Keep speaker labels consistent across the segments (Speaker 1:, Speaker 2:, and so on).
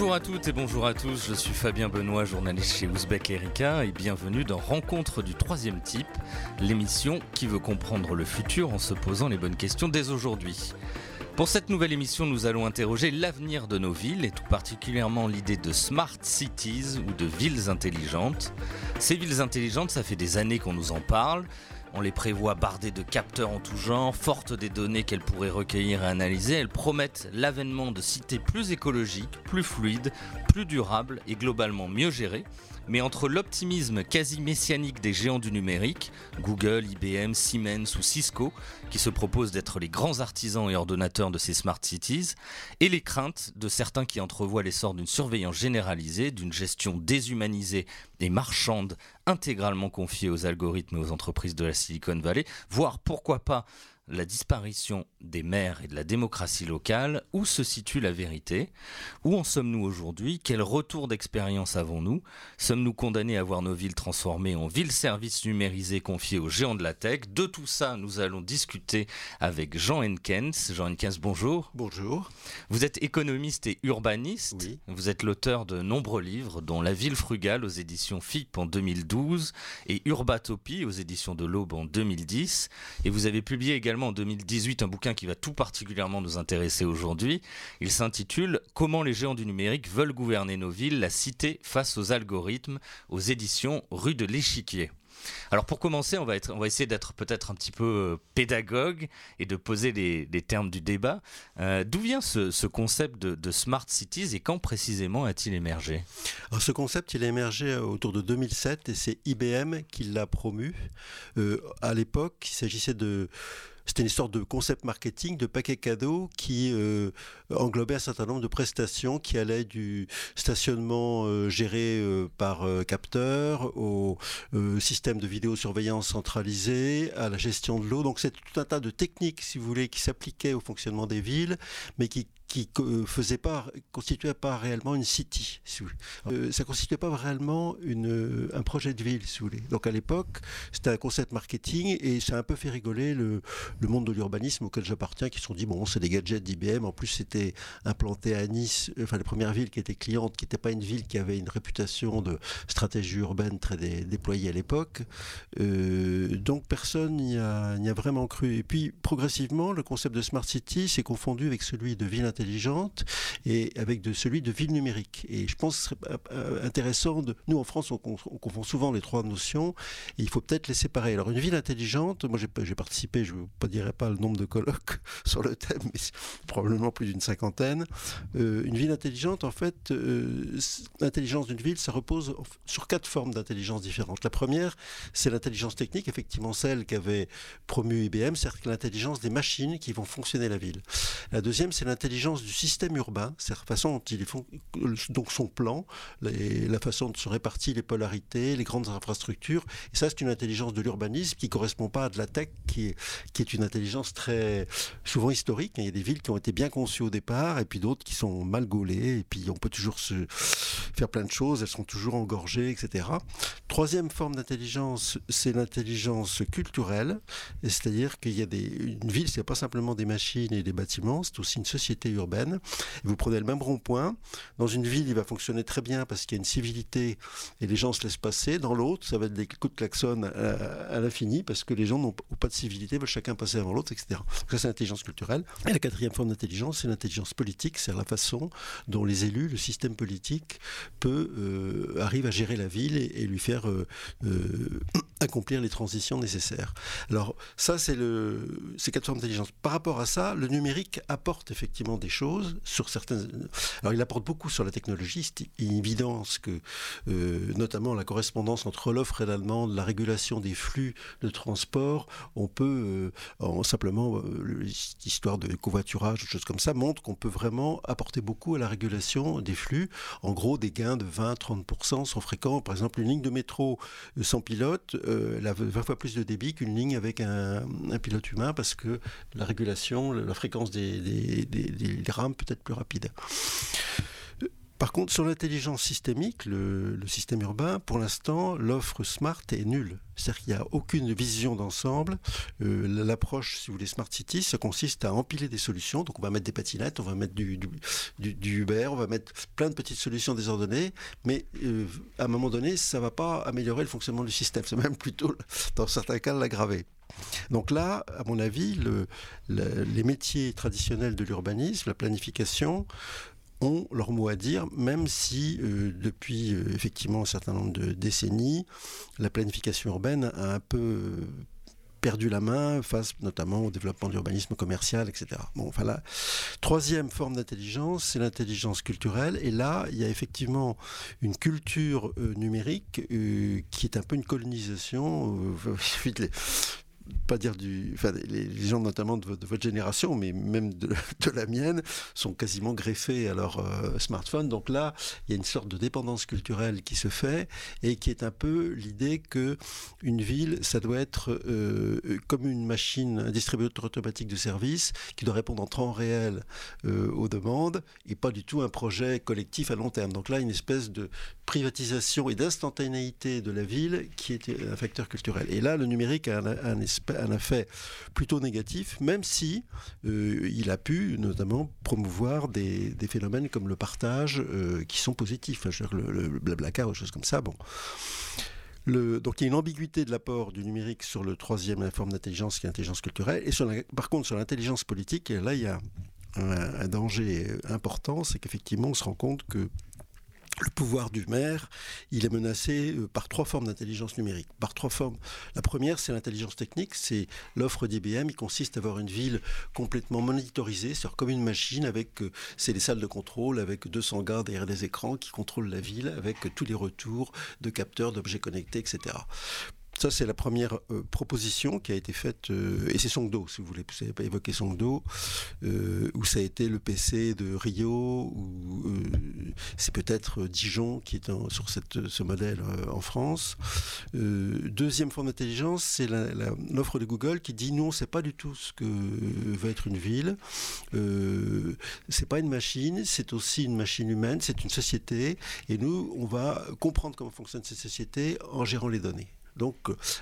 Speaker 1: Bonjour à toutes et bonjour à tous, je suis Fabien Benoît, journaliste chez Ouzbek Erika et bienvenue dans Rencontre du troisième type, l'émission qui veut comprendre le futur en se posant les bonnes questions dès aujourd'hui. Pour cette nouvelle émission, nous allons interroger l'avenir de nos villes et tout particulièrement l'idée de smart cities ou de villes intelligentes. Ces villes intelligentes, ça fait des années qu'on nous en parle. On les prévoit bardées de capteurs en tout genre, fortes des données qu'elles pourraient recueillir et analyser. Elles promettent l'avènement de cités plus écologiques, plus fluides, plus durables et globalement mieux gérées. Mais entre l'optimisme quasi messianique des géants du numérique, Google, IBM, Siemens ou Cisco, qui se proposent d'être les grands artisans et ordonnateurs de ces smart cities, et les craintes de certains qui entrevoient l'essor d'une surveillance généralisée, d'une gestion déshumanisée et marchande intégralement confiée aux algorithmes et aux entreprises de la Silicon Valley, voire pourquoi pas la disparition des maires et de la démocratie locale, où se situe la vérité? Où en sommes-nous aujourd'hui? Quel retour d'expérience avons-nous? Sommes-nous condamnés à voir nos villes transformées en villes-services numérisées confiées aux géants de la tech? De tout ça, nous allons discuter avec Jean Henkens. Jean Henkens, bonjour.
Speaker 2: Bonjour.
Speaker 1: Vous êtes économiste et urbaniste.
Speaker 2: Oui.
Speaker 1: Vous êtes l'auteur de nombreux livres, dont La ville frugale aux éditions FIP en 2012 et Urbatopie aux éditions de l'Aube en 2010. Et vous avez publié également en 2018 un bouquin qui va tout particulièrement nous intéresser aujourd'hui. Il s'intitule Comment les géants du numérique veulent gouverner nos villes, la cité face aux algorithmes aux éditions Rue de l'Échiquier. Alors pour commencer, on va, essayer d'être peut-être un petit peu euh, pédagogue et de poser les, termes du débat. Euh, D'où vient ce, ce concept de, smart cities et quand précisément a-t-il émergé?
Speaker 2: Ce concept, il a émergé autour de 2007 et c'est IBM qui l'a promu. Euh, à l'époque, il s'agissait de c'était une sorte de concept marketing, de paquet cadeau qui euh, englobait un certain nombre de prestations qui allaient du stationnement euh, géré euh, par capteur au système de vidéosurveillance centralisé, à la gestion de l'eau. Donc c'est tout un tas de techniques, si vous voulez, qui s'appliquaient au fonctionnement des villes, mais qui qui faisait pas, constituait pas réellement une city. Si euh, ça constituait pas réellement une, un projet de ville, si vous voulez. Donc à l'époque, c'était un concept marketing et ça a un peu fait rigoler le, le monde de l'urbanisme auquel j'appartiens, qui se sont dit bon, c'est des gadgets d'IBM. En plus, c'était implanté à Nice, enfin la première ville qui était cliente, qui n'était pas une ville qui avait une réputation de stratégie urbaine très dé, déployée à l'époque. Euh, donc personne n'y a, a, vraiment cru. Et puis progressivement, le concept de smart city s'est confondu avec celui de ville intelligente intelligente et avec de celui de ville numérique. Et je pense que ce serait intéressant de. Nous, en France, on, on confond souvent les trois notions et il faut peut-être les séparer. Alors, une ville intelligente, moi j'ai participé, je ne dirai pas le nombre de colloques sur le thème, mais probablement plus d'une cinquantaine. Euh, une ville intelligente, en fait, euh, l'intelligence d'une ville, ça repose sur quatre formes d'intelligence différentes. La première, c'est l'intelligence technique, effectivement celle qu'avait promue IBM, c'est-à-dire l'intelligence des machines qui vont fonctionner la ville. La deuxième, c'est l'intelligence du système urbain, c'est la façon dont il est donc son plan, la façon dont se répartit les polarités, les grandes infrastructures. Et ça, c'est une intelligence de l'urbanisme qui correspond pas à de la tech, qui est, qui est une intelligence très souvent historique. Il y a des villes qui ont été bien conçues au départ, et puis d'autres qui sont mal gaulées, et puis on peut toujours se faire plein de choses, elles sont toujours engorgées, etc. Troisième forme d'intelligence, c'est l'intelligence culturelle, c'est-à-dire qu'il y a des, une ville, c'est pas simplement des machines et des bâtiments, c'est aussi une société urbaine. Vous prenez le même rond-point. Dans une ville, il va fonctionner très bien parce qu'il y a une civilité et les gens se laissent passer. Dans l'autre, ça va être des coups de klaxon à, à l'infini parce que les gens n'ont pas de civilité, veulent chacun passer avant l'autre, etc. Ça, c'est l'intelligence culturelle. Et la quatrième forme d'intelligence, c'est l'intelligence politique, c'est la façon dont les élus, le système politique peut euh, arrive à gérer la ville et, lui faire euh, euh, accomplir les transitions nécessaires. Alors ça, c'est le quatre formes d'intelligence. Par rapport à ça, le numérique apporte effectivement des choses sur certaines. Alors il apporte beaucoup sur la technologie. C'est une évidence que, euh, notamment la correspondance entre l'offre et la demande, la régulation des flux de transport, on peut euh, en simplement euh, l'histoire de covoiturage, choses comme ça, montre qu'on peut vraiment apporter beaucoup à la régulation des flux. En gros, des gains de 20-30% sont fréquents. Par exemple, une ligne de métro sans pilote, elle a 20 fois plus de débit qu'une ligne avec un, pilote humain parce que la régulation, la fréquence des, des rames peut être plus rapide. Par contre, sur l'intelligence systémique, le, système urbain, pour l'instant, l'offre smart est nulle. C'est-à-dire qu'il n'y a aucune vision d'ensemble. Euh, l'approche, si vous voulez, Smart City, ça consiste à empiler des solutions. Donc on va mettre des patinettes, on va mettre du, du, Uber, on va mettre plein de petites solutions désordonnées, mais euh, à un moment donné, ça ne va pas améliorer le fonctionnement du système. C'est même plutôt, dans certains cas, l'aggraver. Donc là, à mon avis, les métiers traditionnels de l'urbanisme, la planification, ont leur mot à dire, même si euh, depuis euh, effectivement un certain nombre de décennies, la planification urbaine a un peu euh, perdu la main face notamment au développement de l'urbanisme commercial, etc. Troisième forme d'intelligence, c'est l'intelligence culturelle. Et là, il y a effectivement une culture numérique qui est un peu une colonisation pas dire du. Les, gens notamment de, votre génération, mais même de, la mienne, sont quasiment greffés à leur euh, smartphone. Donc là, il y a une sorte de dépendance culturelle qui se fait et qui est un peu l'idée que une ville, ça doit être euh, comme une machine, un distributeur automatique de services qui doit répondre en temps réel euh, aux demandes et pas du tout un projet collectif à long terme. Donc là, une espèce de privatisation et d'instantanéité de la ville qui est un facteur culturel. Et là, le numérique a un, un, un effet plutôt négatif, même si euh, il a pu notamment promouvoir des, phénomènes comme le partage euh, qui sont positifs, hein, le, le, blablacar, des choses comme ça. Bon. Donc il y a une ambiguïté de l'apport du numérique sur le troisième forme d'intelligence qui est l'intelligence culturelle. Et par contre, sur l'intelligence politique, là, il y a un danger important, c'est qu'effectivement, on se rend compte que le pouvoir du maire, il est menacé euh, par trois formes d'intelligence numérique. Par trois formes. La première, c'est l'intelligence technique, c'est l'offre d'IBM. Il consiste à avoir une ville complètement monitorisée, c'est-à-dire comme une machine avec, euh, c'est les salles de contrôle avec 200 gars derrière des écrans qui contrôlent la ville avec tous les retours de capteurs, d'objets connectés, etc. Ça, c'est la première euh, proposition qui a été faite, euh, et c'est Songdo, si vous voulez, vous n'avez pas évoqué Songdo, euh, où ça a été le PC de Rio, ou c'est peut-être Dijon qui est sur ce modèle en France. deuxième forme d'intelligence, c'est l'offre de Google qui dit non, c'est pas du tout ce que va être une ville. c'est pas une machine, c'est aussi une machine humaine, c'est une société, et nous, on va comprendre comment fonctionne cette société en gérant les données. Donc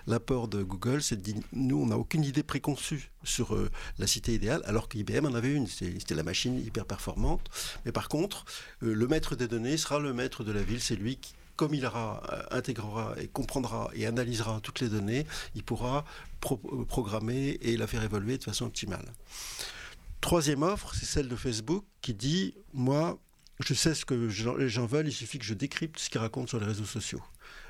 Speaker 2: l'apport de Google, c'est de dire, nous, on n'a aucune idée préconçue sur euh, la cité idéale, alors qu'IBM en avait une, c'était la machine hyper performante. Mais par contre, euh, le maître des données sera le maître de la ville, c'est lui qui comme il euh, intégrera et comprendra et analysera toutes les données, il pourra programmer et la faire évoluer de façon optimale. Troisième offre, c'est celle de Facebook qui dit, moi, je sais ce que les gens veulent, il suffit que je décrypte ce qu'ils racontent sur les réseaux sociaux.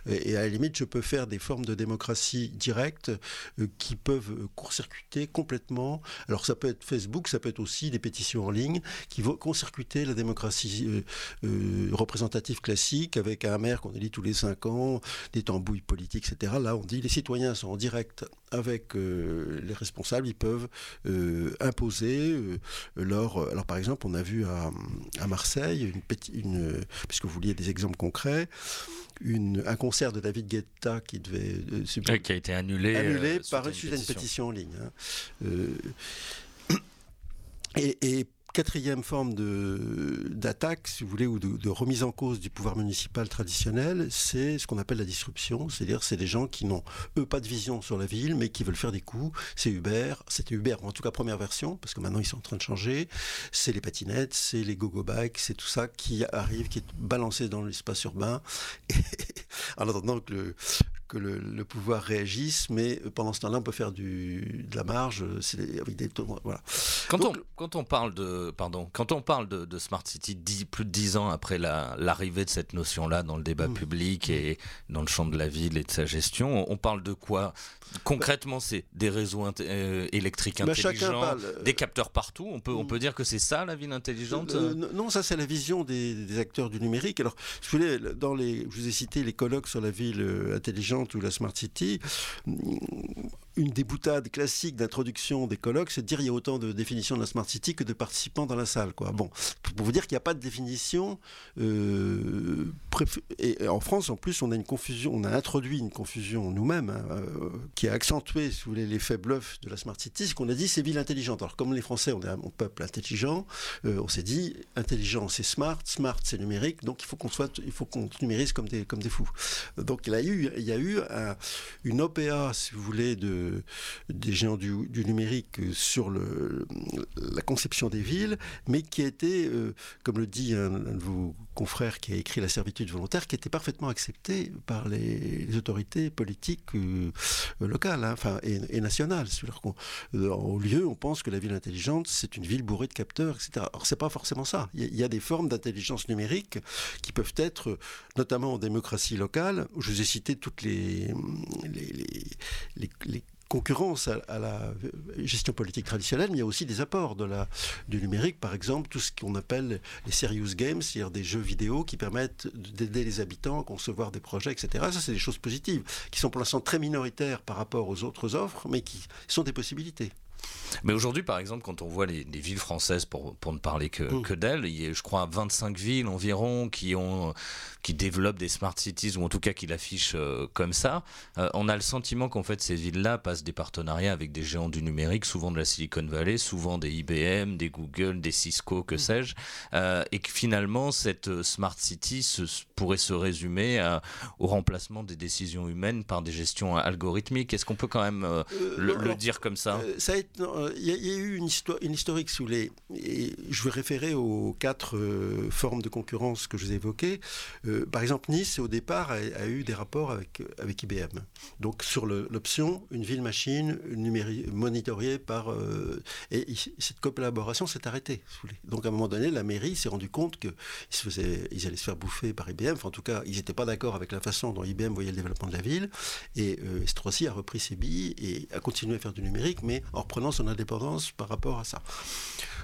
Speaker 2: Et, à la limite, je peux faire des formes de démocratie directe euh, qui peuvent court-circuiter complètement. Alors ça peut être Facebook, ça peut être aussi des pétitions en ligne qui vont court-circuiter la démocratie euh, euh, représentative classique avec un maire qu'on élit tous les cinq ans, des tambouilles politiques, etc. Là, on dit les citoyens sont en direct avec les responsables, ils peuvent imposer leur. Alors par exemple, on a vu à, Marseille, une, une, puisque vous vouliez des exemples concrets, une, un concert de David Guetta qui devait
Speaker 1: euh, qui a été annulé,
Speaker 2: annulé euh, par une, une, pétition. en ligne. Hein. Euh, et, et, quatrième forme d'attaque, si vous voulez, ou de, remise en cause du pouvoir municipal traditionnel, c'est ce qu'on appelle la disruption. C'est-à-dire, c'est des gens qui n'ont, eux, pas de vision sur la ville, mais qui veulent faire des coups. C'est Uber, c'était Uber, en tout cas première version, parce que maintenant ils sont en train de changer. C'est les patinettes, c'est les go-go bikes, c'est tout ça qui arrive, qui est balancé dans l'espace urbain. En attendant que le, que le, pouvoir réagisse, mais pendant ce temps-là, on peut faire du, de la marge avec des
Speaker 1: Voilà. Quand, on, quand on parle de, pardon, quand on parle de, Smart City, plus de dix ans après l'arrivée de cette notion-là dans le débat mmh. public et dans le champ de la ville et de sa gestion, on parle de quoi? Concrètement, c'est des réseaux euh, électriques bah, intelligents, euh, des capteurs partout. On peut, on peut dire que c'est ça la ville intelligente?
Speaker 2: Euh, Non, ça c'est la vision des, acteurs du numérique. Alors, je voulais, dans les, je vous ai cité les colloques sur la ville intelligente ou la smart city une des boutades classiques d'introduction des colloques, c'est de dire il y a autant de définitions de la Smart City que de participants dans la salle. Quoi. Bon, pour vous dire qu'il n'y a pas de définition. Euh, et en France, en plus, on a une confusion, on a introduit une confusion nous-mêmes hein, euh, qui a accentué, si vous voulez, l'effet bluff de la Smart City. Ce qu'on a dit, c'est ville intelligente. Alors, comme les Français, on est un peuple intelligent, euh, on s'est dit intelligent, c'est smart, smart, c'est numérique, donc il faut qu'on soit, il faut qu'on numérise comme des, comme des fous. Donc, il y a eu, il y a eu une OPA, si vous voulez, de des géants du, numérique sur la conception des villes, mais qui a été, euh, comme le dit un, de vos confrères qui a écrit La servitude volontaire, qui était parfaitement accepté par les, autorités politiques euh, locales hein, enfin, et, nationales. Euh, au lieu, on pense que la ville intelligente, c'est une ville bourrée de capteurs, etc. Alors, c'est pas forcément ça. Il y, a des formes d'intelligence numérique qui peuvent être, notamment en démocratie locale, je vous ai cité toutes les concurrence à, la gestion politique traditionnelle, mais il y a aussi des apports de la, du numérique, par exemple, tout ce qu'on appelle les serious games, c'est-à-dire des jeux vidéo qui permettent d'aider les habitants à concevoir des projets, etc. Ça, c'est des choses positives, qui sont pour l'instant très minoritaires par rapport aux autres offres, mais qui sont des possibilités.
Speaker 1: Mais aujourd'hui, par exemple, quand on voit les, villes françaises, pour, pour ne parler que, mm. que d'elles, il y a, je crois, 25 villes environ qui, ont, qui développent des smart cities, ou en tout cas qui l'affichent euh, comme ça. Euh, on a le sentiment qu'en fait, ces villes-là passent des partenariats avec des géants du numérique, souvent de la Silicon Valley, souvent des IBM, des Google, des Cisco, que mm. sais-je, euh, et que finalement, cette smart city se, pourrait se résumer au remplacement des décisions humaines par des gestions algorithmiques. Est-ce qu'on peut quand même le, dire comme ça?
Speaker 2: Ça a euh, il y, a eu une, histoire, une historique sous les. Et je vais référer aux quatre euh, formes de concurrence que je vous ai évoquées. Euh, par exemple, Nice, au départ, a, eu des rapports avec, avec IBM. Donc, sur l'option, une ville-machine monitorée par. et cette collaboration s'est arrêtée. Donc, à un moment donné, la mairie s'est rendu compte qu'ils ils allaient se faire bouffer par IBM. En tout cas, ils n'étaient pas d'accord avec la façon dont IBM voyait le développement de la ville. Et Strossi a repris ses billes et a continué à faire du numérique, mais en son indépendance par rapport à ça.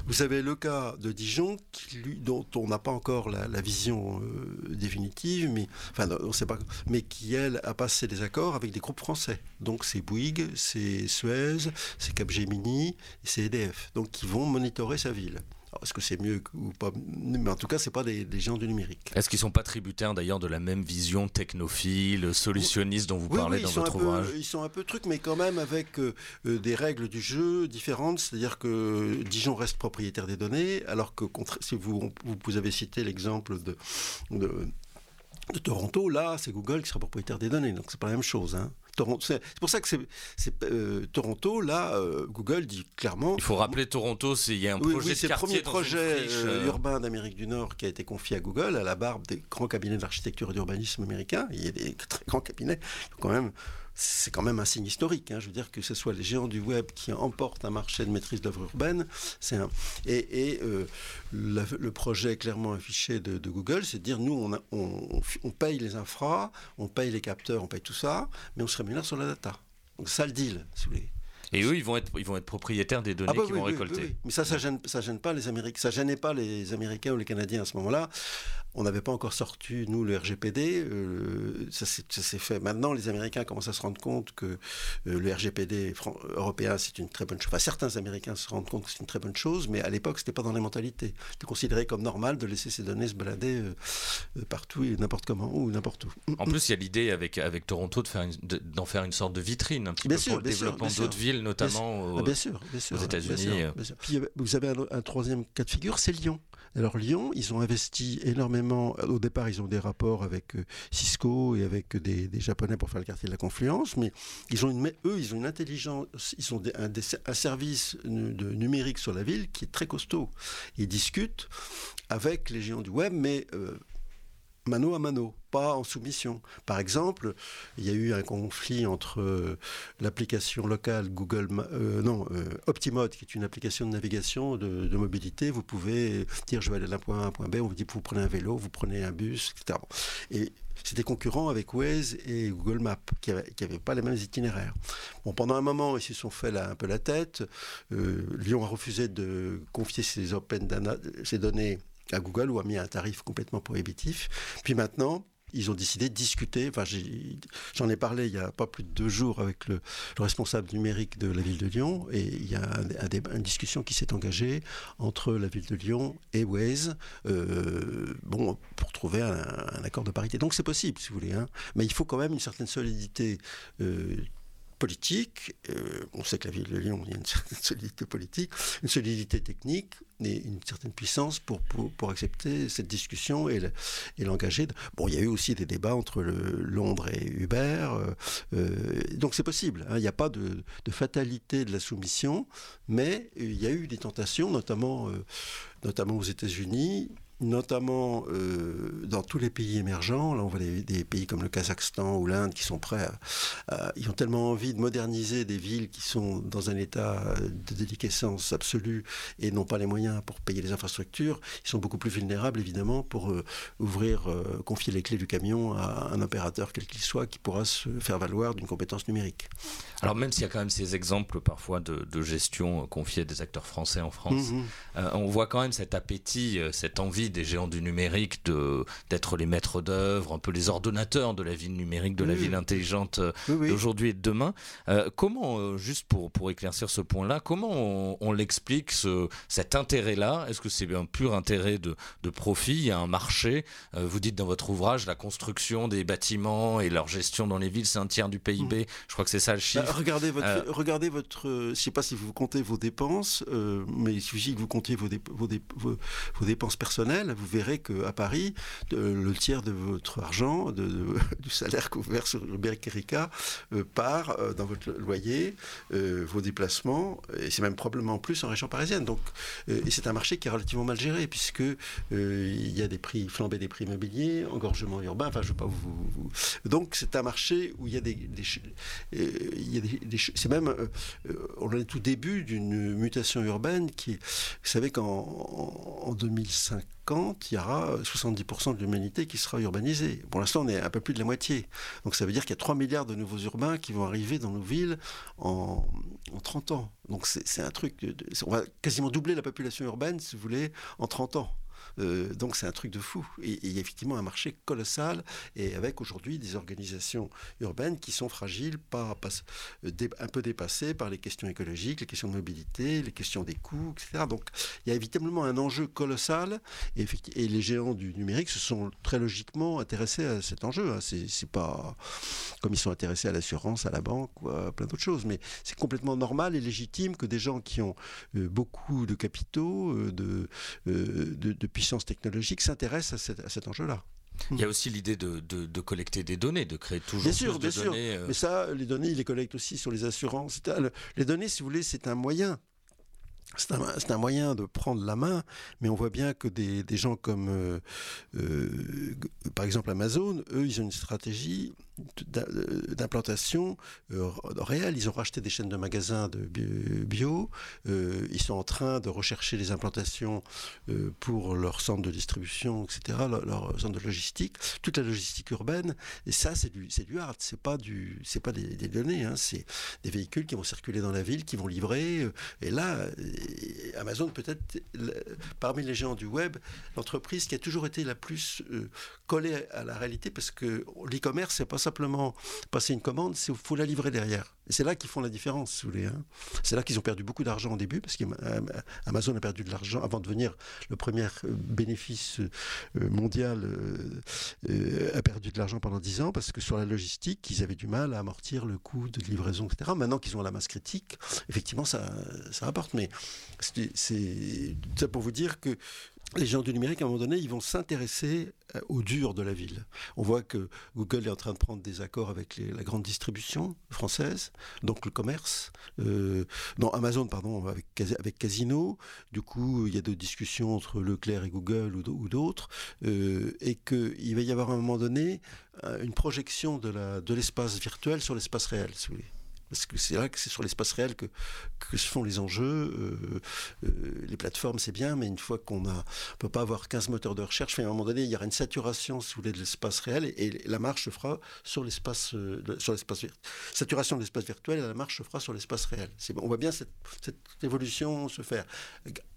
Speaker 2: Vous avez le cas de Dijon, qui, lui, dont on n'a pas encore la, vision euh, définitive, mais, enfin, on sait pas, mais qui, elle, a passé des accords avec des groupes français. Donc c'est Bouygues, c'est Suez, c'est Capgemini, c'est EDF. Donc qui vont monitorer sa ville. Est-ce que c'est mieux ou pas? Mais en tout cas, c'est pas des, gens du numérique.
Speaker 1: Est-ce qu'ils sont pas tributaires d'ailleurs de la même vision technophile, solutionniste dont vous parlez dans votre ouvrage?
Speaker 2: Ils sont un peu trucs, mais quand même avec euh, euh, des règles du jeu différentes. C'est-à-dire que Dijon reste propriétaire des données, alors que si vous, vous avez cité l'exemple de, de de Toronto, là, c'est Google qui sera propriétaire des données. Donc, c'est pas la même chose. Hein. C'est pour ça que c'est euh, Toronto, là, euh, Google dit clairement.
Speaker 1: Il faut rappeler Toronto, il y a un projet
Speaker 2: C'est le premier projet euh, urbain d'Amérique du Nord qui a été confié à Google, à la barbe des grands cabinets d'architecture et d'urbanisme américains. Il y a des très grands cabinets, quand même c'est quand même un signe historique. Hein. Je veux dire que ce soit les géants du web qui emportent un marché de maîtrise d'œuvre urbaine, c'est un... et, euh, le projet clairement affiché de, Google, c'est de dire nous on, on, paye les infras, on paye les capteurs, on paye tout ça, mais on se rémunère sur la data. Donc ça le deal, si vous voulez.
Speaker 1: Et eux, ils vont être, ils vont être propriétaires des données ah bah qu'ils vont récolter.
Speaker 2: Mais ça, ça gêne, ça gêne pas les Américains, ça gênait pas les Américains ou les Canadiens à ce moment-là. On n'avait pas encore sorti, nous, le RGPD. Euh, ça s'est fait. Maintenant, les Américains commencent à se rendre compte que euh, le RGPD européen, c'est une très bonne chose. Enfin, certains Américains se rendent compte que c'est une très bonne chose, mais à l'époque, c'était pas dans les mentalités. C'était considéré comme normal de laisser ces données se balader euh, partout et n'importe comment ou n'importe où.
Speaker 1: En plus, il y a l'idée avec, avec Toronto d'en faire, une sorte de vitrine un petit peu pour le développement d'autres villes, notamment
Speaker 2: bien sûr, aux, États-Unis. Puis vous avez un troisième cas de figure, c'est Lyon. Alors Lyon, ils ont investi énormément. Au départ, ils ont des rapports avec euh, Cisco et avec des, Japonais pour faire le quartier de la Confluence, mais ils ont une, eux, ils ont une intelligence, ils ont un, service de numérique sur la ville qui est très costaud. Ils discutent avec les géants du web, mais euh, mano à mano, pas en soumission. Par exemple, il y a eu un conflit entre euh, l'application locale Google, euh, non, euh, Optimode, qui est une application de navigation de, mobilité. Vous pouvez dire je vais aller d'un point A à un point B, on vous dit vous prenez un vélo, vous prenez un bus, etc. Et c'était concurrent avec Waze et Google Maps, qui n'avaient pas les mêmes itinéraires. Bon, pendant un moment, ils se sont fait un peu la tête. Lyon a refusé de confier ses, open ses données à Google ou a mis un tarif complètement prohibitif. Puis maintenant, ils ont décidé de discuter. Enfin, j'en ai, parlé il n'y a pas plus de deux jours avec le, responsable numérique de la ville de Lyon, et il y a une discussion qui s'est engagée entre la ville de Lyon et Waze, euh, bon, pour trouver un, accord de parité. Donc c'est possible, si vous voulez, hein. mais il faut quand même une certaine solidité. Euh, politique. Euh, on sait que la ville de Lyon, il y a une certaine solidité politique, une solidité technique et une certaine puissance pour, pour, accepter cette discussion et l'engager. bon, il y a eu aussi des débats entre Londres et Uber. Euh, euh, donc c'est possible. Hein. il n'y a pas de, fatalité de la soumission, mais il y a eu des tentations, notamment, notamment aux États-Unis notamment euh, dans tous les pays émergents. Là, on voit des, pays comme le Kazakhstan ou l'Inde qui sont prêts. Ils ont tellement envie de moderniser des villes qui sont dans un état de déliquescence absolue et n'ont pas les moyens pour payer les infrastructures. Ils sont beaucoup plus vulnérables, évidemment, pour euh, ouvrir, euh, confier les clés du camion à un opérateur, quel qu'il soit, qui pourra se faire valoir d'une compétence numérique.
Speaker 1: Alors, même s'il y a quand même ces exemples parfois de, gestion confiée à des acteurs français en France, mmh, mmh. on voit quand même cet appétit, cette envie des géants du numérique de d'être les maîtres d'œuvre, un peu les ordonnateurs de la ville numérique, de la ville intelligente euh, d'aujourd'hui et de demain. Euh, comment, euh, juste pour, pour éclaircir ce point-là, comment on, l'explique ce, cet intérêt-là? Est-ce que c'est un pur intérêt de, de profit? Il y a un marché. vous dites dans votre ouvrage, la construction des bâtiments et leur gestion dans les villes, c'est un tiers du PIB. Mmh. Je crois que c'est ça le bah, chiffre.
Speaker 2: Regardez votre, regardez votre, je ne sais pas si vous comptez vos dépenses, mais il suffit que vous comptiez vos, vos, vos dépenses personnelles vous verrez qu'à Paris, le tiers de votre argent, du salaire versez sur le Erika, euh, part euh, dans votre loyer, euh, vos déplacements, et c'est même probablement plus en région parisienne. Donc, et c'est un marché qui est relativement mal géré, puisque il y a des prix, flambés des prix immobiliers, engorgement urbain, enfin, je veux pas vous. Donc, c'est un marché où il y a des. il y a des, c'est même. on est tout début d'une mutation urbaine qui. Vous savez qu'en en 2005, quand il y aura 70% de l'humanité qui sera urbanisée. Pour l'instant, on est un peu plus de la moitié. Donc ça veut dire qu'il y a 3 milliards de nouveaux urbains qui vont arriver dans nos villes en, 30 ans. Donc c'est un truc... on va quasiment doubler la population urbaine, si vous voulez, en 30 ans. Euh, donc c'est un truc de fou. Et il y a effectivement un marché colossal, et avec aujourd'hui des organisations urbaines qui sont fragiles, euh, un peu dépassées par les questions écologiques, les questions de mobilité, les questions des coûts, etc. Donc il y a évidemment un enjeu colossal, et, les géants du numérique se sont très logiquement intéressés à cet enjeu. Hein. C'est pas comme ils sont intéressés à l'assurance, à la banque ou à plein d'autres choses, mais c'est complètement normal et légitime que des gens qui ont euh, beaucoup de capitaux, de, de, de puissance technologique s'intéresse à, cet enjeu-là.
Speaker 1: Il y a aussi l'idée de, collecter des données, de créer toujours
Speaker 2: bien sûr,
Speaker 1: plus
Speaker 2: de bien données. Sûr. Euh. Mais ça, les données, ils les collectent aussi sur les assurances. Les données, si vous voulez, c'est un moyen. C'est un, moyen de prendre la main, mais on voit bien que des, gens comme, euh, euh, par exemple, Amazon, eux, ils ont une stratégie d'implantation euh, réelle. Ils ont racheté des chaînes de magasins de bio. Euh, ils sont en train de rechercher les implantations euh, pour leur centre de distribution, etc., leur, centre de logistique, toute la logistique urbaine. Et ça, c'est du, c'est du hard. C'est pas du, c'est pas des, données. Hein. C'est des véhicules qui vont circuler dans la ville, qui vont livrer. Et là, Amazon peut-être parmi les géants du web, l'entreprise qui a toujours été la plus collée à la réalité, parce que l'e-commerce, c'est pas simplement passer une commande, il faut la livrer derrière. Et c'est là qu'ils font la différence, vous voulez. Hein. C'est là qu'ils ont perdu beaucoup d'argent au début, parce qu'Amazon a perdu de l'argent avant de devenir le premier euh, bénéfice euh, mondial, euh, a perdu de l'argent pendant 10 ans, parce que sur la logistique, ils avaient du mal à amortir le coût de livraison, etc. Maintenant qu'ils ont la masse critique, effectivement, ça, ça rapporte. Mais c'est ça pour vous dire que les gens du numérique, à un moment donné, ils vont s'intéresser euh, au dur de la ville. On voit que Google est en train de prendre des accords avec la grande distribution française, donc le commerce. Euh, non, Amazon, pardon, avec, Casino. Du coup, il y a des discussions entre Leclerc et Google ou d'autres. Euh, et qu'il va y avoir à un moment donné une projection de l'espace virtuel sur l'espace réel, si vous voulez parce que c'est là que c'est sur l'espace réel que, se font les enjeux. Euh, euh, les plateformes, c'est bien, mais une fois qu'on a, peut pas avoir 15 moteurs de recherche, à un moment donné, il y aura une saturation, si vous voulez, de l'espace réel, et, la marche se fera sur l'espace, euh, sur l'espace saturation de l'espace virtuel, et la marche se fera sur l'espace réel. On voit bien cette, cette évolution se faire.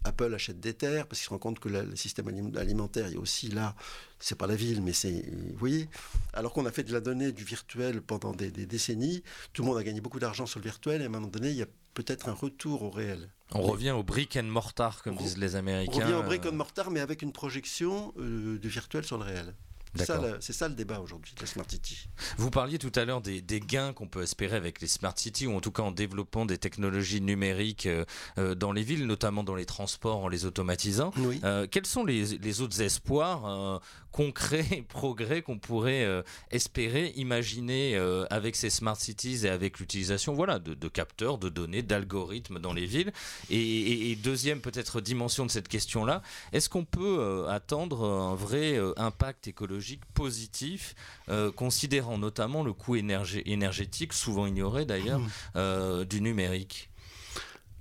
Speaker 2: Apple achète des terres parce qu'il se rend compte que le système alimentaire, il y a aussi là, c'est pas la ville, mais c'est, vous voyez, alors qu'on a fait de la donnée du virtuel pendant des, décennies, tout le monde a gagné beaucoup d'argent sur le virtuel et à un moment donné, il y a peut-être un retour au réel.
Speaker 1: On revient au brick and mortar, comme disent les Américains.
Speaker 2: On revient au brick and mortar, mais avec une projection du virtuel sur le réel. C'est ça, le débat aujourd'hui, la Smart City.
Speaker 1: Vous parliez tout à l'heure des, gains qu'on peut espérer avec les Smart City, ou en tout cas en développant des technologies numériques euh, euh, dans les villes, notamment dans les transports, en les automatisant. Euh, quels sont les, autres espoirs concrets, progrès qu'on pourrait espérer, imaginer avec ces Smart Cities et avec l'utilisation voilà, de, capteurs, de données, d'algorithmes dans les villes et, et deuxième peut-être dimension de cette question-là, est-ce qu'on peut attendre un vrai impact écologique positif, euh, considérant notamment le coût énergétique, souvent ignoré d'ailleurs, mmh. euh, du numérique?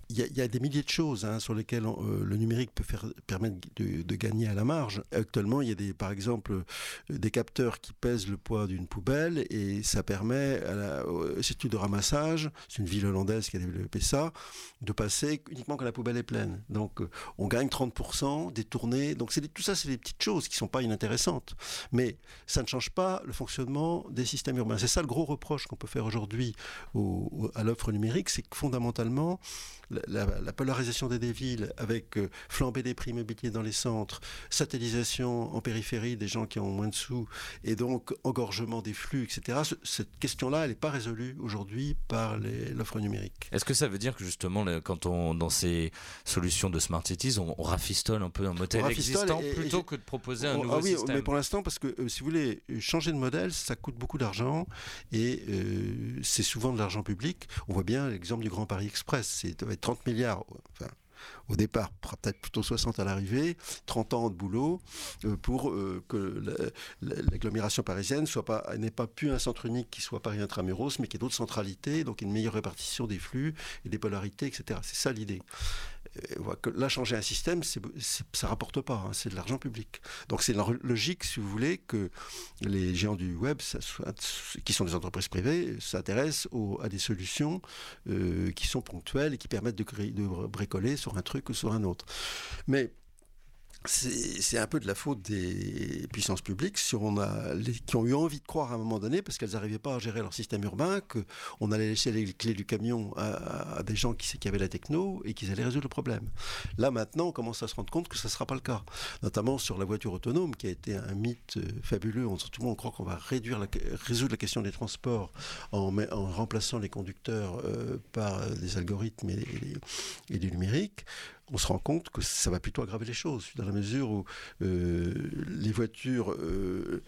Speaker 2: Il y, a des milliers de choses hein, sur lesquelles euh, le numérique peut faire, permettre de, gagner à la marge. Actuellement, il y a par exemple euh, des capteurs qui pèsent le poids d'une poubelle et ça permet à la, de ramassage, c'est une ville hollandaise qui a développé ça, de passer uniquement quand la poubelle est pleine. Donc euh, on gagne 30% des tournées. Donc tout ça, c'est des petites choses qui ne sont pas inintéressantes. Mais ça ne change pas le fonctionnement des systèmes urbains. C'est ça le gros reproche qu'on peut faire aujourd'hui à l'offre numérique, c'est que fondamentalement, la, polarisation des, villes avec euh, flambée des prix immobiliers dans les centres, satellisation en périphérie des gens qui ont moins de sous, et donc engorgement des flux, etc. cette question-là, elle n'est pas résolue aujourd'hui par l'offre numérique.
Speaker 1: Est-ce que ça veut dire que justement, quand on, dans ces solutions de Smart Cities, on, rafistole un peu un modèle existant plutôt que de proposer un nouveau ah oui,
Speaker 2: Mais pour l'instant, parce que euh, si vous voulez changer de modèle, ça coûte beaucoup d'argent et euh, c'est souvent de l'argent public. On voit bien l'exemple du Grand Paris Express. C'est 30 milliards. Au départ, peut-être plutôt 60 à l'arrivée, 30 ans de boulot euh, pour euh, que l'agglomération parisienne soit pas n'ait pas plus un centre unique qui soit Paris intramuros, mais qui ait d'autres centralités, donc une meilleure répartition des flux et des polarités, etc. C'est ça l'idée. Euh, là, changer un système, ça ne rapporte pas, hein, c'est de l'argent public. Donc c'est logique, si vous voulez, que les géants du web, qui sont des entreprises privées, s'intéressent à des solutions euh, qui sont ponctuelles et qui permettent de, de bricoler sur un truc ou sur un autre. Mais c'est un peu de la faute des puissances publiques qui ont eu envie de croire à un moment donné, parce qu'elles n'arrivaient pas à gérer leur système urbain, qu'on allait laisser les clés du camion à, des gens qui, qui, avaient la techno et qu'ils allaient résoudre le problème. Là maintenant, on commence à se rendre compte que ça ne sera pas le cas, notamment sur la voiture autonome, qui a été un mythe euh, fabuleux. On, tout le monde croit qu'on va résoudre la question des transports en, remplaçant les conducteurs euh, par des algorithmes et du numérique on se rend compte que ça va plutôt aggraver les choses, dans la mesure où euh, les voitures, euh,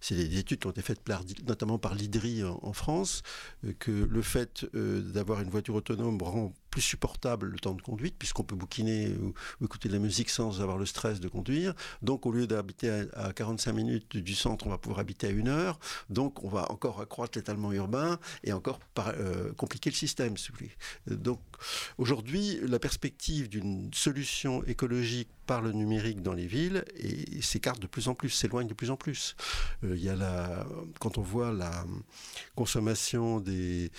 Speaker 2: c'est des études qui ont été faites notamment par l'IDRI en, France, euh, que le fait d'avoir une voiture autonome rend plus supportable le temps de conduite, puisqu'on peut bouquiner ou, écouter de la musique sans avoir le stress de conduire. Donc, au lieu d'habiter à, 45 minutes du centre, on va pouvoir habiter à une heure. Donc, on va encore accroître l'étalement urbain et encore euh, compliquer le système. Donc, aujourd'hui, la perspective d'une solution écologique par le numérique dans les villes s'écarte de plus en plus, s'éloigne de plus en plus. Euh, y a la, quand on voit la consommation des,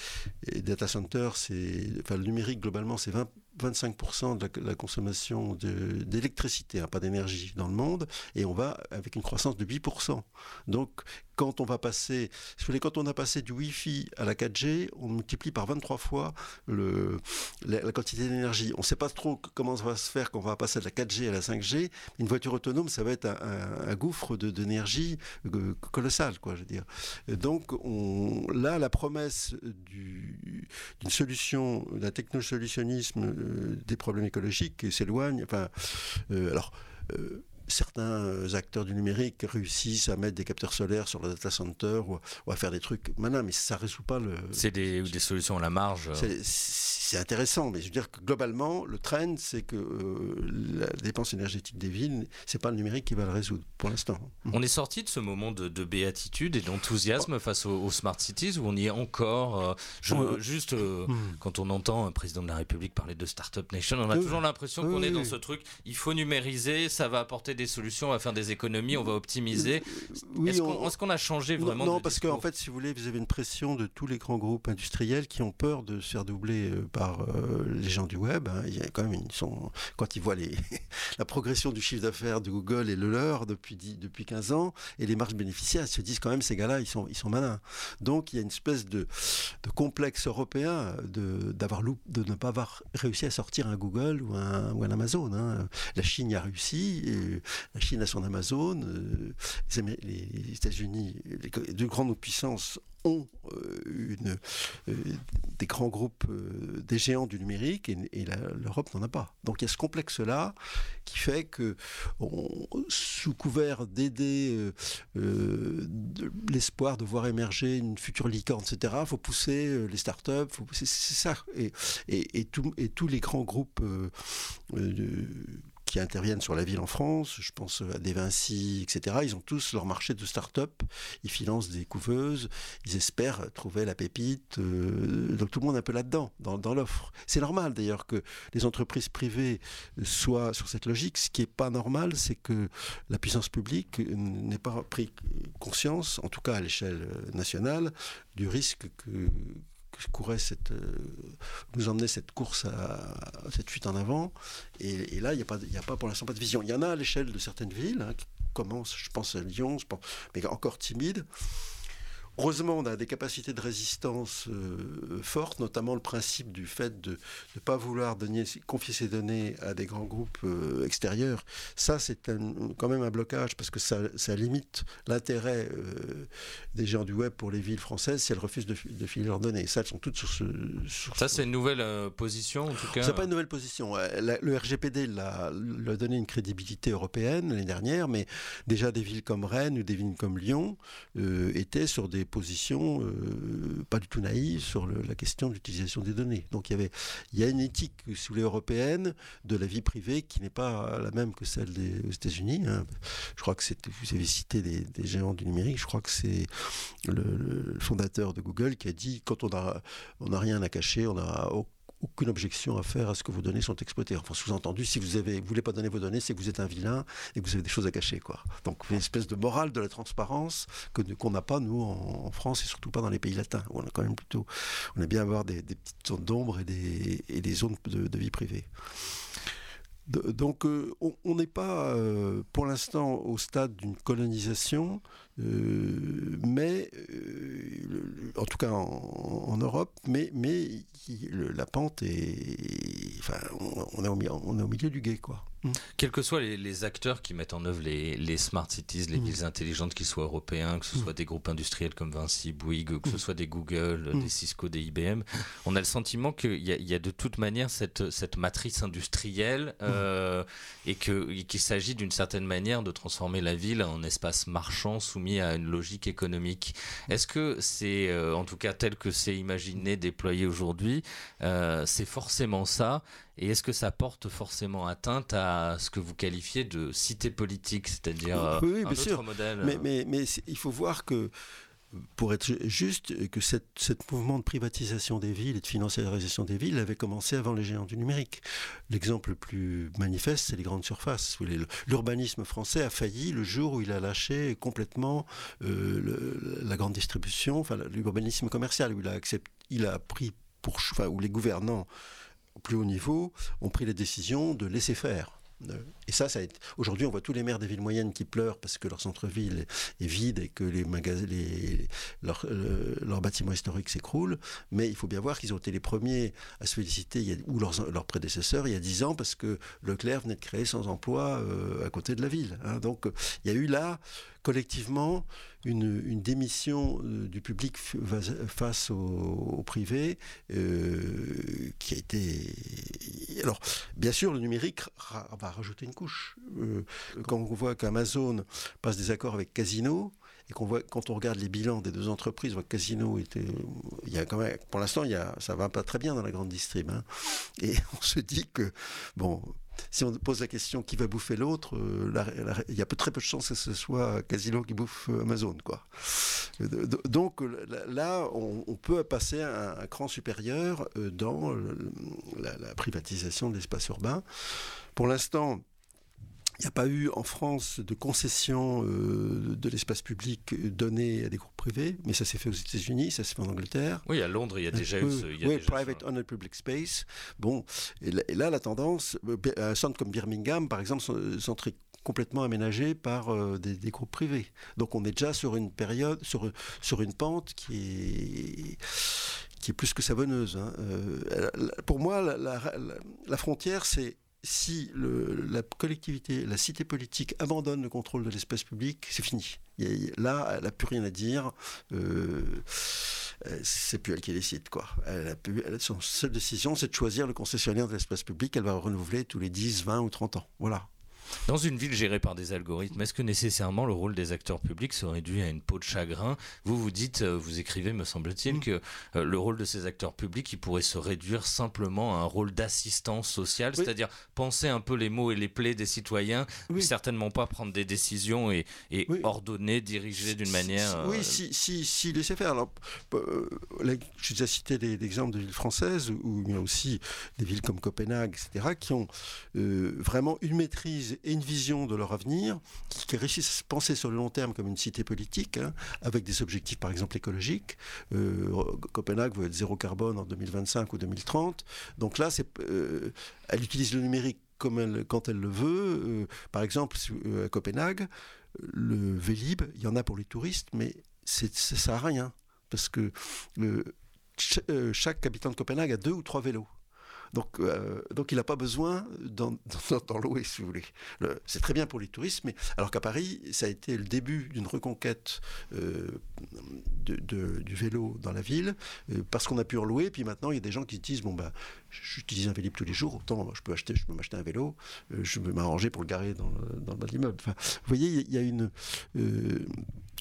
Speaker 2: data centers, enfin, le numérique globalement, c'est 20 25% de la, consommation d'électricité, hein, pas d'énergie dans le monde, et on va avec une croissance de 8%. Donc, quand on va passer, quand on a passé du Wi-Fi à la 4G, on multiplie par 23 fois la, quantité d'énergie. On ne sait pas trop comment ça va se faire quand on va passer de la 4G à la 5G. Une voiture autonome, ça va être un, gouffre d'énergie euh, colossal, quoi, je veux dire. donc, on, là, la promesse d'une solution, d'un technosolutionnisme des problèmes écologiques et s'éloignent. Enfin, euh, alors. Euh, certains acteurs du numérique réussissent à mettre des capteurs solaires sur le data center ou, à faire des trucs. Maintenant, mais ça ne résout pas le.
Speaker 1: C'est des, des, solutions à la marge
Speaker 2: c'est intéressant, mais je veux dire que globalement, le trend, c'est que euh, la dépense énergétique des villes, c'est pas le numérique qui va le résoudre pour l'instant.
Speaker 1: On est sorti de ce moment de, béatitude et d'enthousiasme oh. face aux, smart cities où on y est encore. Euh, je, juste euh, hmm. quand on entend un président de la République parler de startup nation, on a toujours l'impression qu'on est dans ce truc. Il faut numériser, ça va apporter des solutions, on va faire des économies, on va optimiser.
Speaker 2: Oui,
Speaker 1: est-ce
Speaker 2: on-
Speaker 1: qu'on a changé vraiment
Speaker 2: Non,
Speaker 1: de
Speaker 2: parce qu'en fait, si vous voulez, vous avez une pression de tous les grands groupes industriels qui ont peur de se faire doubler euh, par euh, les gens du web. hein. Il y a quand même, ils sont, quand ils voient les, la progression du chiffre d'affaires de Google et le leur depuis, 10 depuis 15 ans, et les marges bénéficiaires, ils se disent quand même, ces gars-là, ils sont, ils sont malins. Donc, il y a une espèce de, de complexe européen de, d'avoir loup- de ne pas avoir réussi à sortir un Google ou un, ou un Amazon. hein. La Chine y a réussi, la Chine a son Amazon, euh, les, États-Unis, les co- de grandes puissances ont euh, euh, des grands groupes, des géants du numérique, et, l'Europe n'en a pas. Donc il y a ce complexe-là qui fait que, sous couvert d'aider de- l'espoir de voir émerger une future licorne, etc., il faut pousser les startups, c'est ça. Et, tous les grands groupes qui interviennent sur la ville en France, je pense à des Vinci, etc., ils ont tous leur marché de start-up, ils financent des couveuses, ils espèrent trouver la pépite, euh, donc tout le monde est un peu là-dedans, dans, dans l'offre. C'est normal d'ailleurs que les entreprises privées soient sur cette logique, ce qui n'est pas normal, c'est que la puissance publique n'ait pas pris conscience, en tout cas à l'échelle nationale, du risque que, courait cette, euh, nous emmenait cette course à, cette fuite en avant. Et, là, il n'y a, pas- a pas pour l'instant pas de vision. Il y en a à l'échelle de certaines villes, hein, qui commencent, je pense à Lyon, je pense, mais encore timide. Heureusement, on a des capacités de résistance euh, fortes, notamment le principe du fait de ne pas vouloir donner, confier ces données à des grands groupes euh, extérieurs. Ça, c'est quand même un blocage parce que ça, ça limite l'intérêt euh, des gens du web pour les villes françaises si elles refusent de, fi- de filer leurs données. Ça, elles sont toutes sur ce. sur
Speaker 1: Ça,
Speaker 2: ce-
Speaker 1: c'est une nouvelle position, en tout cas.
Speaker 2: c'est pas une nouvelle position. La- Le RGPD l'a donné une crédibilité européenne l'année dernière, mais déjà des villes comme Rennes ou des villes comme Lyon étaient sur des positions euh, pas du tout naïves sur la question de l'utilisation des données. Donc il y avait, il y a une éthique sous les de la vie privée qui n'est pas la même que celle des États-Unis. hein. Je crois que vous avez cité des, géants du numérique. Je crois que c'est le, fondateur de Google qui a dit quand on a on n'a rien à cacher, on n'a au- aucune objection à faire à ce que vos données sont exploitées. Enfin, sous-entendu, si vous ne voulez pas donner vos données, c'est que vous êtes un vilain et que vous avez des choses à cacher. Quoi. Donc, une espèce de morale de la transparence que qu'on n'a pas, nous, en, France, et surtout pas dans les pays latins, où on a quand même plutôt... On aime bien avoir des, petites zones d'ombre et des, et des zones de, vie privée. Donc, euh, on on n'est pas, euh, pour l'instant, au stade d'une colonisation, euh, mais euh, en tout cas en, en Europe, mais, mais le- la pente est, enfin, on, on est au, mi- on est au milieu du guet, quoi.
Speaker 1: Quels que soient les, les acteurs qui mettent en œuvre les, les smart cities, les
Speaker 2: Mm.
Speaker 1: villes intelligentes, qu'ils soient européens, que ce
Speaker 2: Mm.
Speaker 1: soit des groupes industriels comme Vinci, Bouygues, que ce soit des Google, des Cisco, des IBM, on a le sentiment qu'il y, y a de toute manière cette, cette matrice industrielle euh, et qu'il s'agit d'une certaine manière de transformer la ville en espace marchand soumis à une logique économique. Est-ce que c'est, euh, en tout cas tel que c'est imaginé, déployé aujourd'hui, euh, c'est forcément ça? Et est-ce que ça porte forcément atteinte à ce que vous qualifiez de cité politique, c'est-à-dire euh,
Speaker 2: Oui, oui,
Speaker 1: un
Speaker 2: bien
Speaker 1: autre
Speaker 2: sûr.
Speaker 1: modèle?
Speaker 2: Mais,
Speaker 1: euh,
Speaker 2: mais, mais c'est- il faut voir que, pour être ju- juste, que cette, mouvement de privatisation des villes et de financiarisation des villes avait commencé avant les géants du numérique. L'exemple le plus manifeste, c'est les grandes surfaces. L'urbanisme français a failli le jour où il a lâché complètement euh, la grande distribution, l'urbanisme commercial, il a, pris pour, où les gouvernants au plus haut niveau ont pris la décision de laisser faire. Et ça, aujourd'hui, on voit tous les maires des villes moyennes qui pleurent parce que leur centre-ville est, vide et que les leurs euh, bâtiments historiques s'écroulent. Mais il faut bien voir qu'ils ont été les premiers à se féliciter, ou leurs, prédécesseurs, il y a 10 ans, parce que Leclerc venait de créer sans emploi euh, à côté de la ville. hein. Donc, il y a eu là, collectivement, une, démission euh, du public face au, privé euh, qui a été. Alors, bien sûr, le numérique va rajouter une couche. Euh, quand on voit qu'Amazon passe des accords avec Casino, et qu'on voit, quand on regarde les bilans des deux entreprises, on voit que Casino était. Il y a quand même, pour l'instant, il y a, ça va pas très bien dans la grande distrib. hein. Et on se dit que, bon, si on pose la question qui va bouffer l'autre, euh, il y a très peu de chances que ce soit Casino qui bouffe euh, Amazon. Quoi. Euh, Donc là- on, peut passer à un, cran supérieur dans la privatisation de l'espace urbain. Pour l'instant, il n'y a pas eu en France de concession euh, de l'espace public donné à des groupes privés, mais ça s'est fait aux États-Unis, ça s'est fait en Angleterre.
Speaker 1: Oui, à Londres, il y a déjà eu ce.
Speaker 2: oui, private on public space. Bon, et là, la tendance, euh, un centre comme Birmingham, par exemple, sont, très complètement aménagés par euh, des, groupes privés. Donc on est déjà sur une période, sur, sur une pente qui est qui est plus que savonneuse. Hein. pour moi, la frontière, c'est si la collectivité, la cité politique abandonne le contrôle de l'espace public, c'est fini. là, elle n'a plus rien à dire. Euh, euh, c'est plus elle qui décide. Quoi. Elle a son seule décision, c'est de choisir le concessionnaire de l'espace public. Elle va renouveler tous les 10, 20 ou 30 ans. Voilà.
Speaker 1: Dans une ville gérée par des algorithmes, est-ce que nécessairement le rôle des acteurs publics se réduit à une peau de chagrin Vous, vous dites, euh, vous écrivez, me semble-t-il, mm. que euh, le rôle de ces acteurs publics, il pourrait se réduire simplement à un rôle d'assistance sociale, c'est-à-dire penser un peu les mots et les plaies des citoyens, certainement pas prendre des décisions et, ordonner, diriger d'une manière...
Speaker 2: Oui, euh, si, si, si laisser faire. Alors, je vous ai cité des, exemples de villes françaises, où il y a aussi des villes comme Copenhague, etc., qui ont vraiment une maîtrise et une vision de leur avenir, qui, réussissent à se penser sur le long terme comme une cité politique, hein, avec des objectifs par exemple écologiques. Euh, Copenhague veut être zéro carbone en 2025 ou 2030. Donc là, euh, elle utilise le numérique quand elle le veut. Euh, par exemple, à Copenhague, le Vélib, il y en a pour les touristes, mais ça sert à rien. Parce que chaque habitant de Copenhague a deux ou trois vélos. Donc, euh, donc il n'a pas besoin d'en louer, si vous voulez. C'est très bien pour les touristes, mais alors qu'à Paris, ça a été le début d'une reconquête euh, du vélo dans la ville, euh, parce qu'on a pu en louer, puis maintenant il y a des gens qui se disent, bon ben, j'utilise un vélo tous les jours, autant je peux acheter, je peux m'acheter un vélo, je peux m'arranger pour le garer dans, dans l'immeuble. Vous voyez, il y a une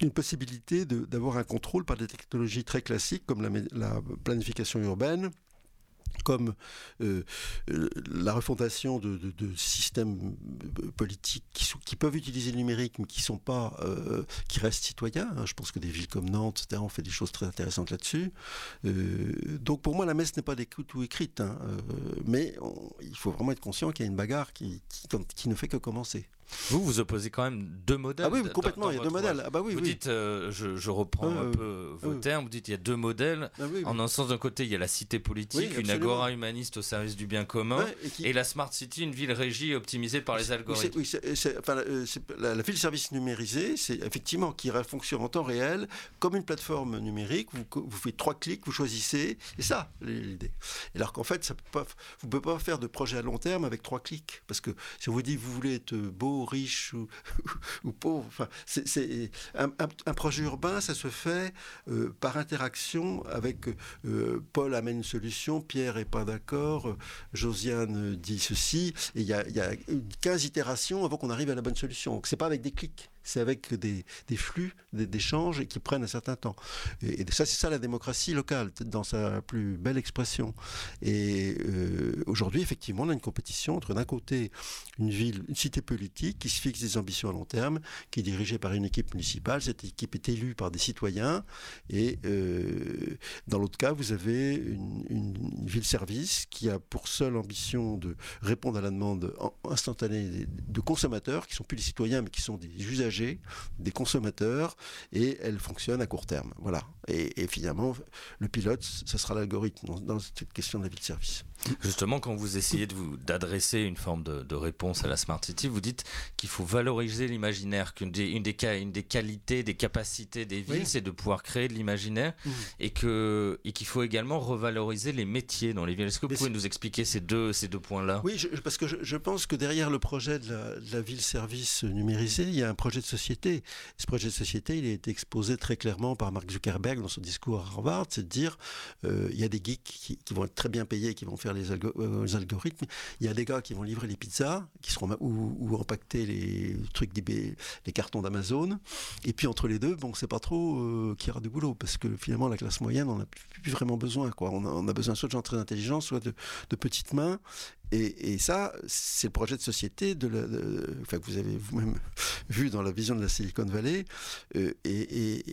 Speaker 2: une possibilité d'avoir un contrôle par des technologies très classiques comme la planification urbaine, comme euh, euh, la refondation de, systèmes euh, politiques qui, peuvent utiliser le numérique mais qui sont pas qui restent citoyens. Hein. Je pense que des villes comme Nantes, etc., ont fait des choses très intéressantes là-dessus. donc pour moi, la messe n'est pas ou écrite, hein. mais il faut vraiment être conscient qu'il y a une bagarre qui ne fait que commencer.
Speaker 1: Vous, vous opposez quand même deux modèles.
Speaker 2: Ah oui, complètement, il y a deux modèles. Ah bah oui,
Speaker 1: vous dites, euh, je, reprends un peu vos termes, vous dites il y a deux modèles. Ah en un sens, d'un côté, il y a la cité politique, une agora humaniste au service du bien commun, et, la smart city, une ville régie optimisée par les algorithmes.
Speaker 2: Oui, enfin, euh, la, la, ville service numérisée, c'est effectivement qui fonctionne en temps réel, comme une plateforme numérique. Vous, vous faites trois clics, vous choisissez, et ça, l'idée. Alors qu'en fait, ça peut pas, vous ne pouvez pas faire de projet à long terme avec trois clics, parce que si on vous dit vous voulez être beau riche ou, ou pauvre. Enfin, c'est, un, projet urbain, ça se fait euh, par interaction avec euh, Paul amène une solution, Pierre est pas d'accord, euh, Josiane dit ceci, et il y a, y a 15 itérations avant qu'on arrive à la bonne solution. Donc c'est pas avec des clics c'est avec des, flux d'échanges qui prennent un certain temps. Et, ça, c'est ça la démocratie locale, dans sa plus belle expression. Et euh, aujourd'hui, effectivement, on a une compétition entre d'un côté une ville, une cité politique qui se fixe des ambitions à long terme, qui est dirigée par une équipe municipale. Cette équipe est élue par des citoyens. Et euh, dans l'autre cas, vous avez une, ville-service qui a pour seule ambition de répondre à la demande instantanée de consommateurs, qui sont plus les citoyens, mais qui sont des usagers des consommateurs, et elle fonctionne à court terme. Voilà. Et, finalement, le pilote, ce sera l'algorithme dans, cette question de la vie de service.
Speaker 1: Justement, quand vous essayez de vous d'adresser une forme de, réponse à la Smart City, vous dites qu'il faut valoriser l'imaginaire, qu'une des, une des, une des qualités, des capacités des villes, c'est de pouvoir créer de l'imaginaire, mmh. et que et qu'il faut également revaloriser les métiers dans les villes. Est-ce que vous pouvez nous expliquer ces deux, ces deux points-là?
Speaker 2: Oui, parce que je, pense que derrière le projet de la, de la ville-service numérisée, il y a un projet de société. Ce projet de société, il a été exposé très clairement par Mark Zuckerberg dans son discours à Harvard, c'est de dire euh, il y a des geeks qui, vont être très bien payés, qui vont faire les, euh, algorithmes. Il y a des gars qui vont livrer les pizzas, qui seront ou, empaqueter les trucs cartons d'Amazon. Et puis entre les deux, bon, c'est pas trop euh, qui aura du boulot, parce que finalement la classe moyenne, on n'a plus, vraiment besoin. Quoi. On, a, besoin soit de gens très intelligents, soit de, petites mains. Et, ça, c'est le projet de société enfin, que vous avez vous-même vu dans la vision de la Silicon Valley. Euh, et,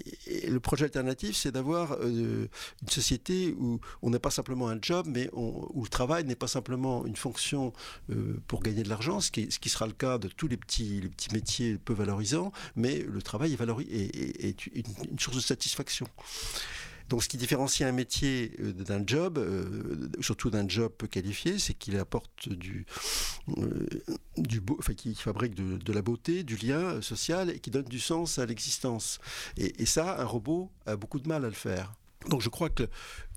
Speaker 2: le projet alternatif, c'est d'avoir euh, une société où on n'est pas simplement un job, mais où le travail n'est pas simplement une fonction euh, pour gagner de l'argent, ce qui, sera le cas de tous les petits, les petits métiers peu valorisants, mais le travail est, une source de satisfaction. Donc ce qui différencie un métier euh, d'un job, euh, surtout d'un job qualifié, c'est qu'il apporte du, euh, du beau, enfin, qui fabrique de, la beauté, du lien social et qui donne du sens à l'existence. et ça, un robot a beaucoup de mal à le faire. Donc je crois que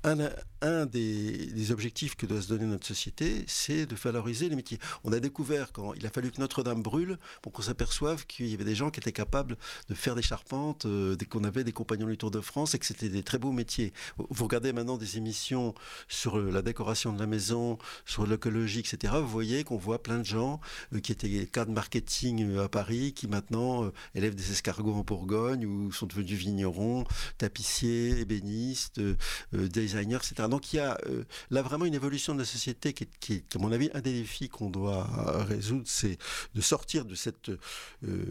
Speaker 2: un, des, objectifs que doit se donner notre société, c'est de valoriser les métiers. On a découvert quand il a fallu que Notre-Dame brûle pour qu'on s'aperçoive qu'il y avait des gens qui étaient capables de faire des charpentes, euh, qu'on avait des compagnons du Tour de France et que c'était des très beaux métiers. Vous regardez maintenant des émissions sur la décoration de la maison, sur l'écologie, etc. Vous voyez qu'on voit plein de gens euh, qui étaient cadres marketing euh, à Paris, qui maintenant élèvent des escargots en Bourgogne ou sont devenus vignerons, tapissiers, ébénistes, des etc. Donc il y a euh, là vraiment une évolution de la société qui est, à mon avis, un des défis qu'on doit résoudre, c'est de sortir de cette euh,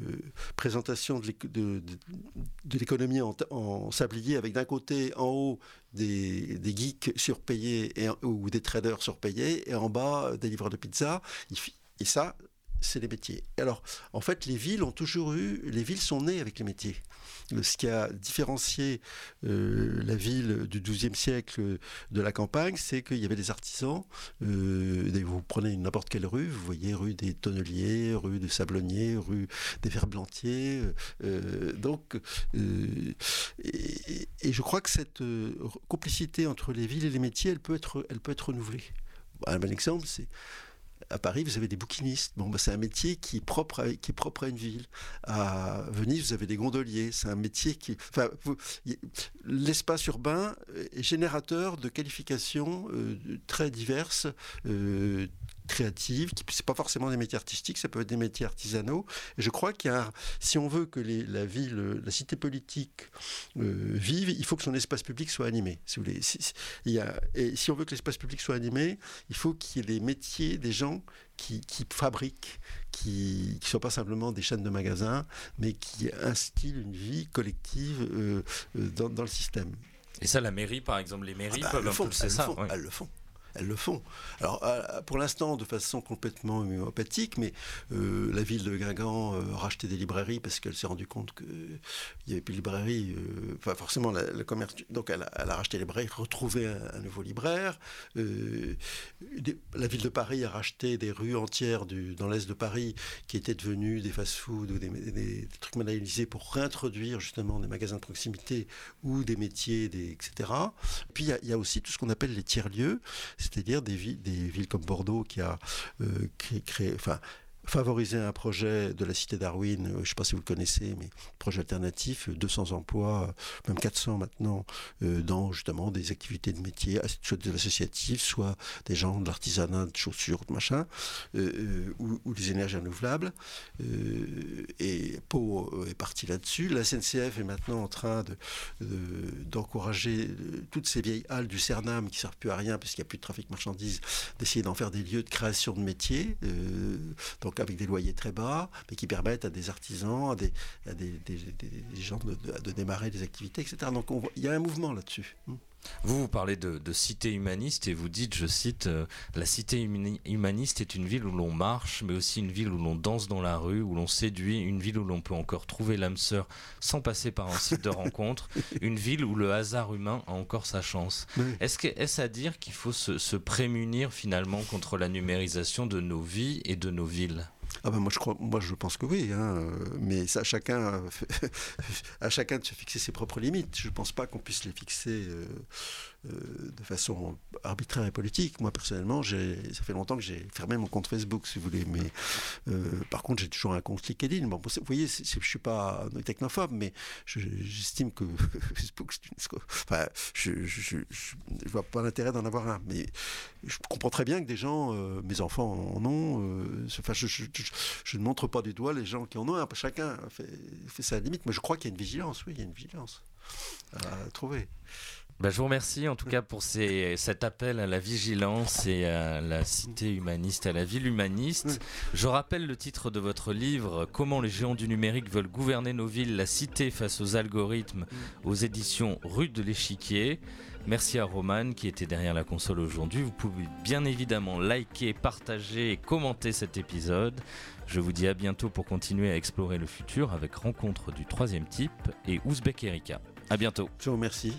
Speaker 2: présentation de l'économie en, sablier avec d'un côté en haut des, geeks surpayés ou des traders surpayés et en bas des livreurs de pizza. Et ça, c'est les métiers. Alors, en fait, les villes ont toujours eu, les villes sont nées avec les métiers ce qui a différencié euh, la ville du XIIe siècle de la campagne, c'est qu'il y avait des artisans. Euh, vous prenez n'importe quelle rue, vous voyez rue des tonneliers, rue des sablonniers, rue des ferblantiers. Euh, donc, et, je crois que cette complicité entre les villes et les métiers, elle peut être, elle peut être renouvelée. Un bon exemple, c'est à Paris, vous avez des bouquinistes. Bon, bah, c'est un métier qui est, propre à, qui propre à une ville. À Venise, vous avez des gondoliers. C'est un métier qui. Enfin, l'espace urbain est générateur de qualifications euh, très diverses, euh, créatives, qui c'est pas forcément des métiers artistiques, ça peut être des métiers artisanaux. Et je crois qu'il y a, si on veut que la ville, la cité politique euh, vive, il faut que son espace public soit animé. Si vous voulez, il y a, et si on veut que l'espace public soit animé, il faut qu'il y ait des métiers, des gens qui, fabriquent, qui ne soient pas simplement des chaînes de magasins, mais qui instillent une vie collective euh, euh, dans, le système.
Speaker 1: Et ça, la mairie, par exemple, les mairies
Speaker 2: ah bah,
Speaker 1: peuvent impulser ça.
Speaker 2: Elles le font elles le font. Alors, euh, pour l'instant, de façon complètement homéopathique, mais euh, la ville de Guingamp euh, a racheté des librairies parce qu'elle s'est rendue compte qu'il n'y avait plus de librairie. Enfin, forcément, le commerce. Donc, elle a, racheté les librairies, retrouvé un, nouveau libraire. la ville de Paris a racheté des rues entières du, dans l'est de Paris qui étaient devenues des fast-foods ou des, trucs manualisés pour réintroduire justement des magasins de proximité ou des métiers, des, etc. Puis, il y, y, a aussi tout ce qu'on appelle les tiers-lieux c'est-à-dire des, villes comme Bordeaux qui a euh, créé, favoriser un projet de la cité Darwin, euh, je ne sais pas si vous le connaissez, mais projet alternatif, 200 euh, emplois, euh, même 400 maintenant, dans justement des activités de métier, soit de l'associatif, soit des gens de l'artisanat, de chaussures, de machin, ou, des énergies renouvelables. et Pau est parti là-dessus. La SNCF est maintenant en train d'encourager toutes ces vieilles halles du Cernam qui ne servent plus à rien parce qu'il n'y a plus de trafic marchandises, d'essayer d'en faire des lieux de création de métiers. donc avec des loyers très bas, mais qui permettent à des artisans, à des, gens de, démarrer des activités, etc. Donc il y a un mouvement là-dessus.
Speaker 1: Vous, vous parlez de, cité humaniste et vous dites, je cite, euh, la cité humaniste est une ville où l'on marche, mais aussi une ville où l'on danse dans la rue, où l'on séduit, une ville où l'on peut encore trouver l'âme sœur sans passer par un site de rencontre, une ville où le hasard humain a encore sa chance. Est-ce à dire qu'il faut se prémunir finalement contre la numérisation de nos vies et de nos villes?
Speaker 2: Ah ben moi je crois, moi je pense que oui, hein, mais ça chacun, à chacun de se fixer ses propres limites. Je ne pense pas qu'on puisse les fixer euh, euh, de façon arbitraire et politique. Moi, personnellement, ça fait longtemps que j'ai fermé mon compte Facebook, si vous voulez. Mais euh, par contre, j'ai toujours un compte LinkedIn. Vous voyez, je ne suis pas un technophobe, mais j'estime que Facebook. Enfin, je ne vois pas l'intérêt d'en avoir un. Mais je comprends très bien que des gens, euh, mes enfants en ont. enfin, je, ne montre pas du doigt les gens qui en ont. Chacun fait, fait sa limite. Mais je crois qu'il y a une vigilance, oui, il y a une vigilance à trouver.
Speaker 1: Bah, je vous remercie en tout cas pour cet appel à la vigilance et à la cité humaniste, à la ville humaniste. Je rappelle le titre de votre livre, Comment les géants du numérique veulent gouverner nos villes, la cité face aux algorithmes, aux éditions Rue de l'Échiquier. Merci à Roman qui était derrière la console aujourd'hui. Vous pouvez bien évidemment liker, partager et commenter cet épisode. Je vous dis à bientôt pour continuer à explorer le futur avec Rencontre du troisième type et Ouzbek Erika. À bientôt.
Speaker 2: Je vous remercie.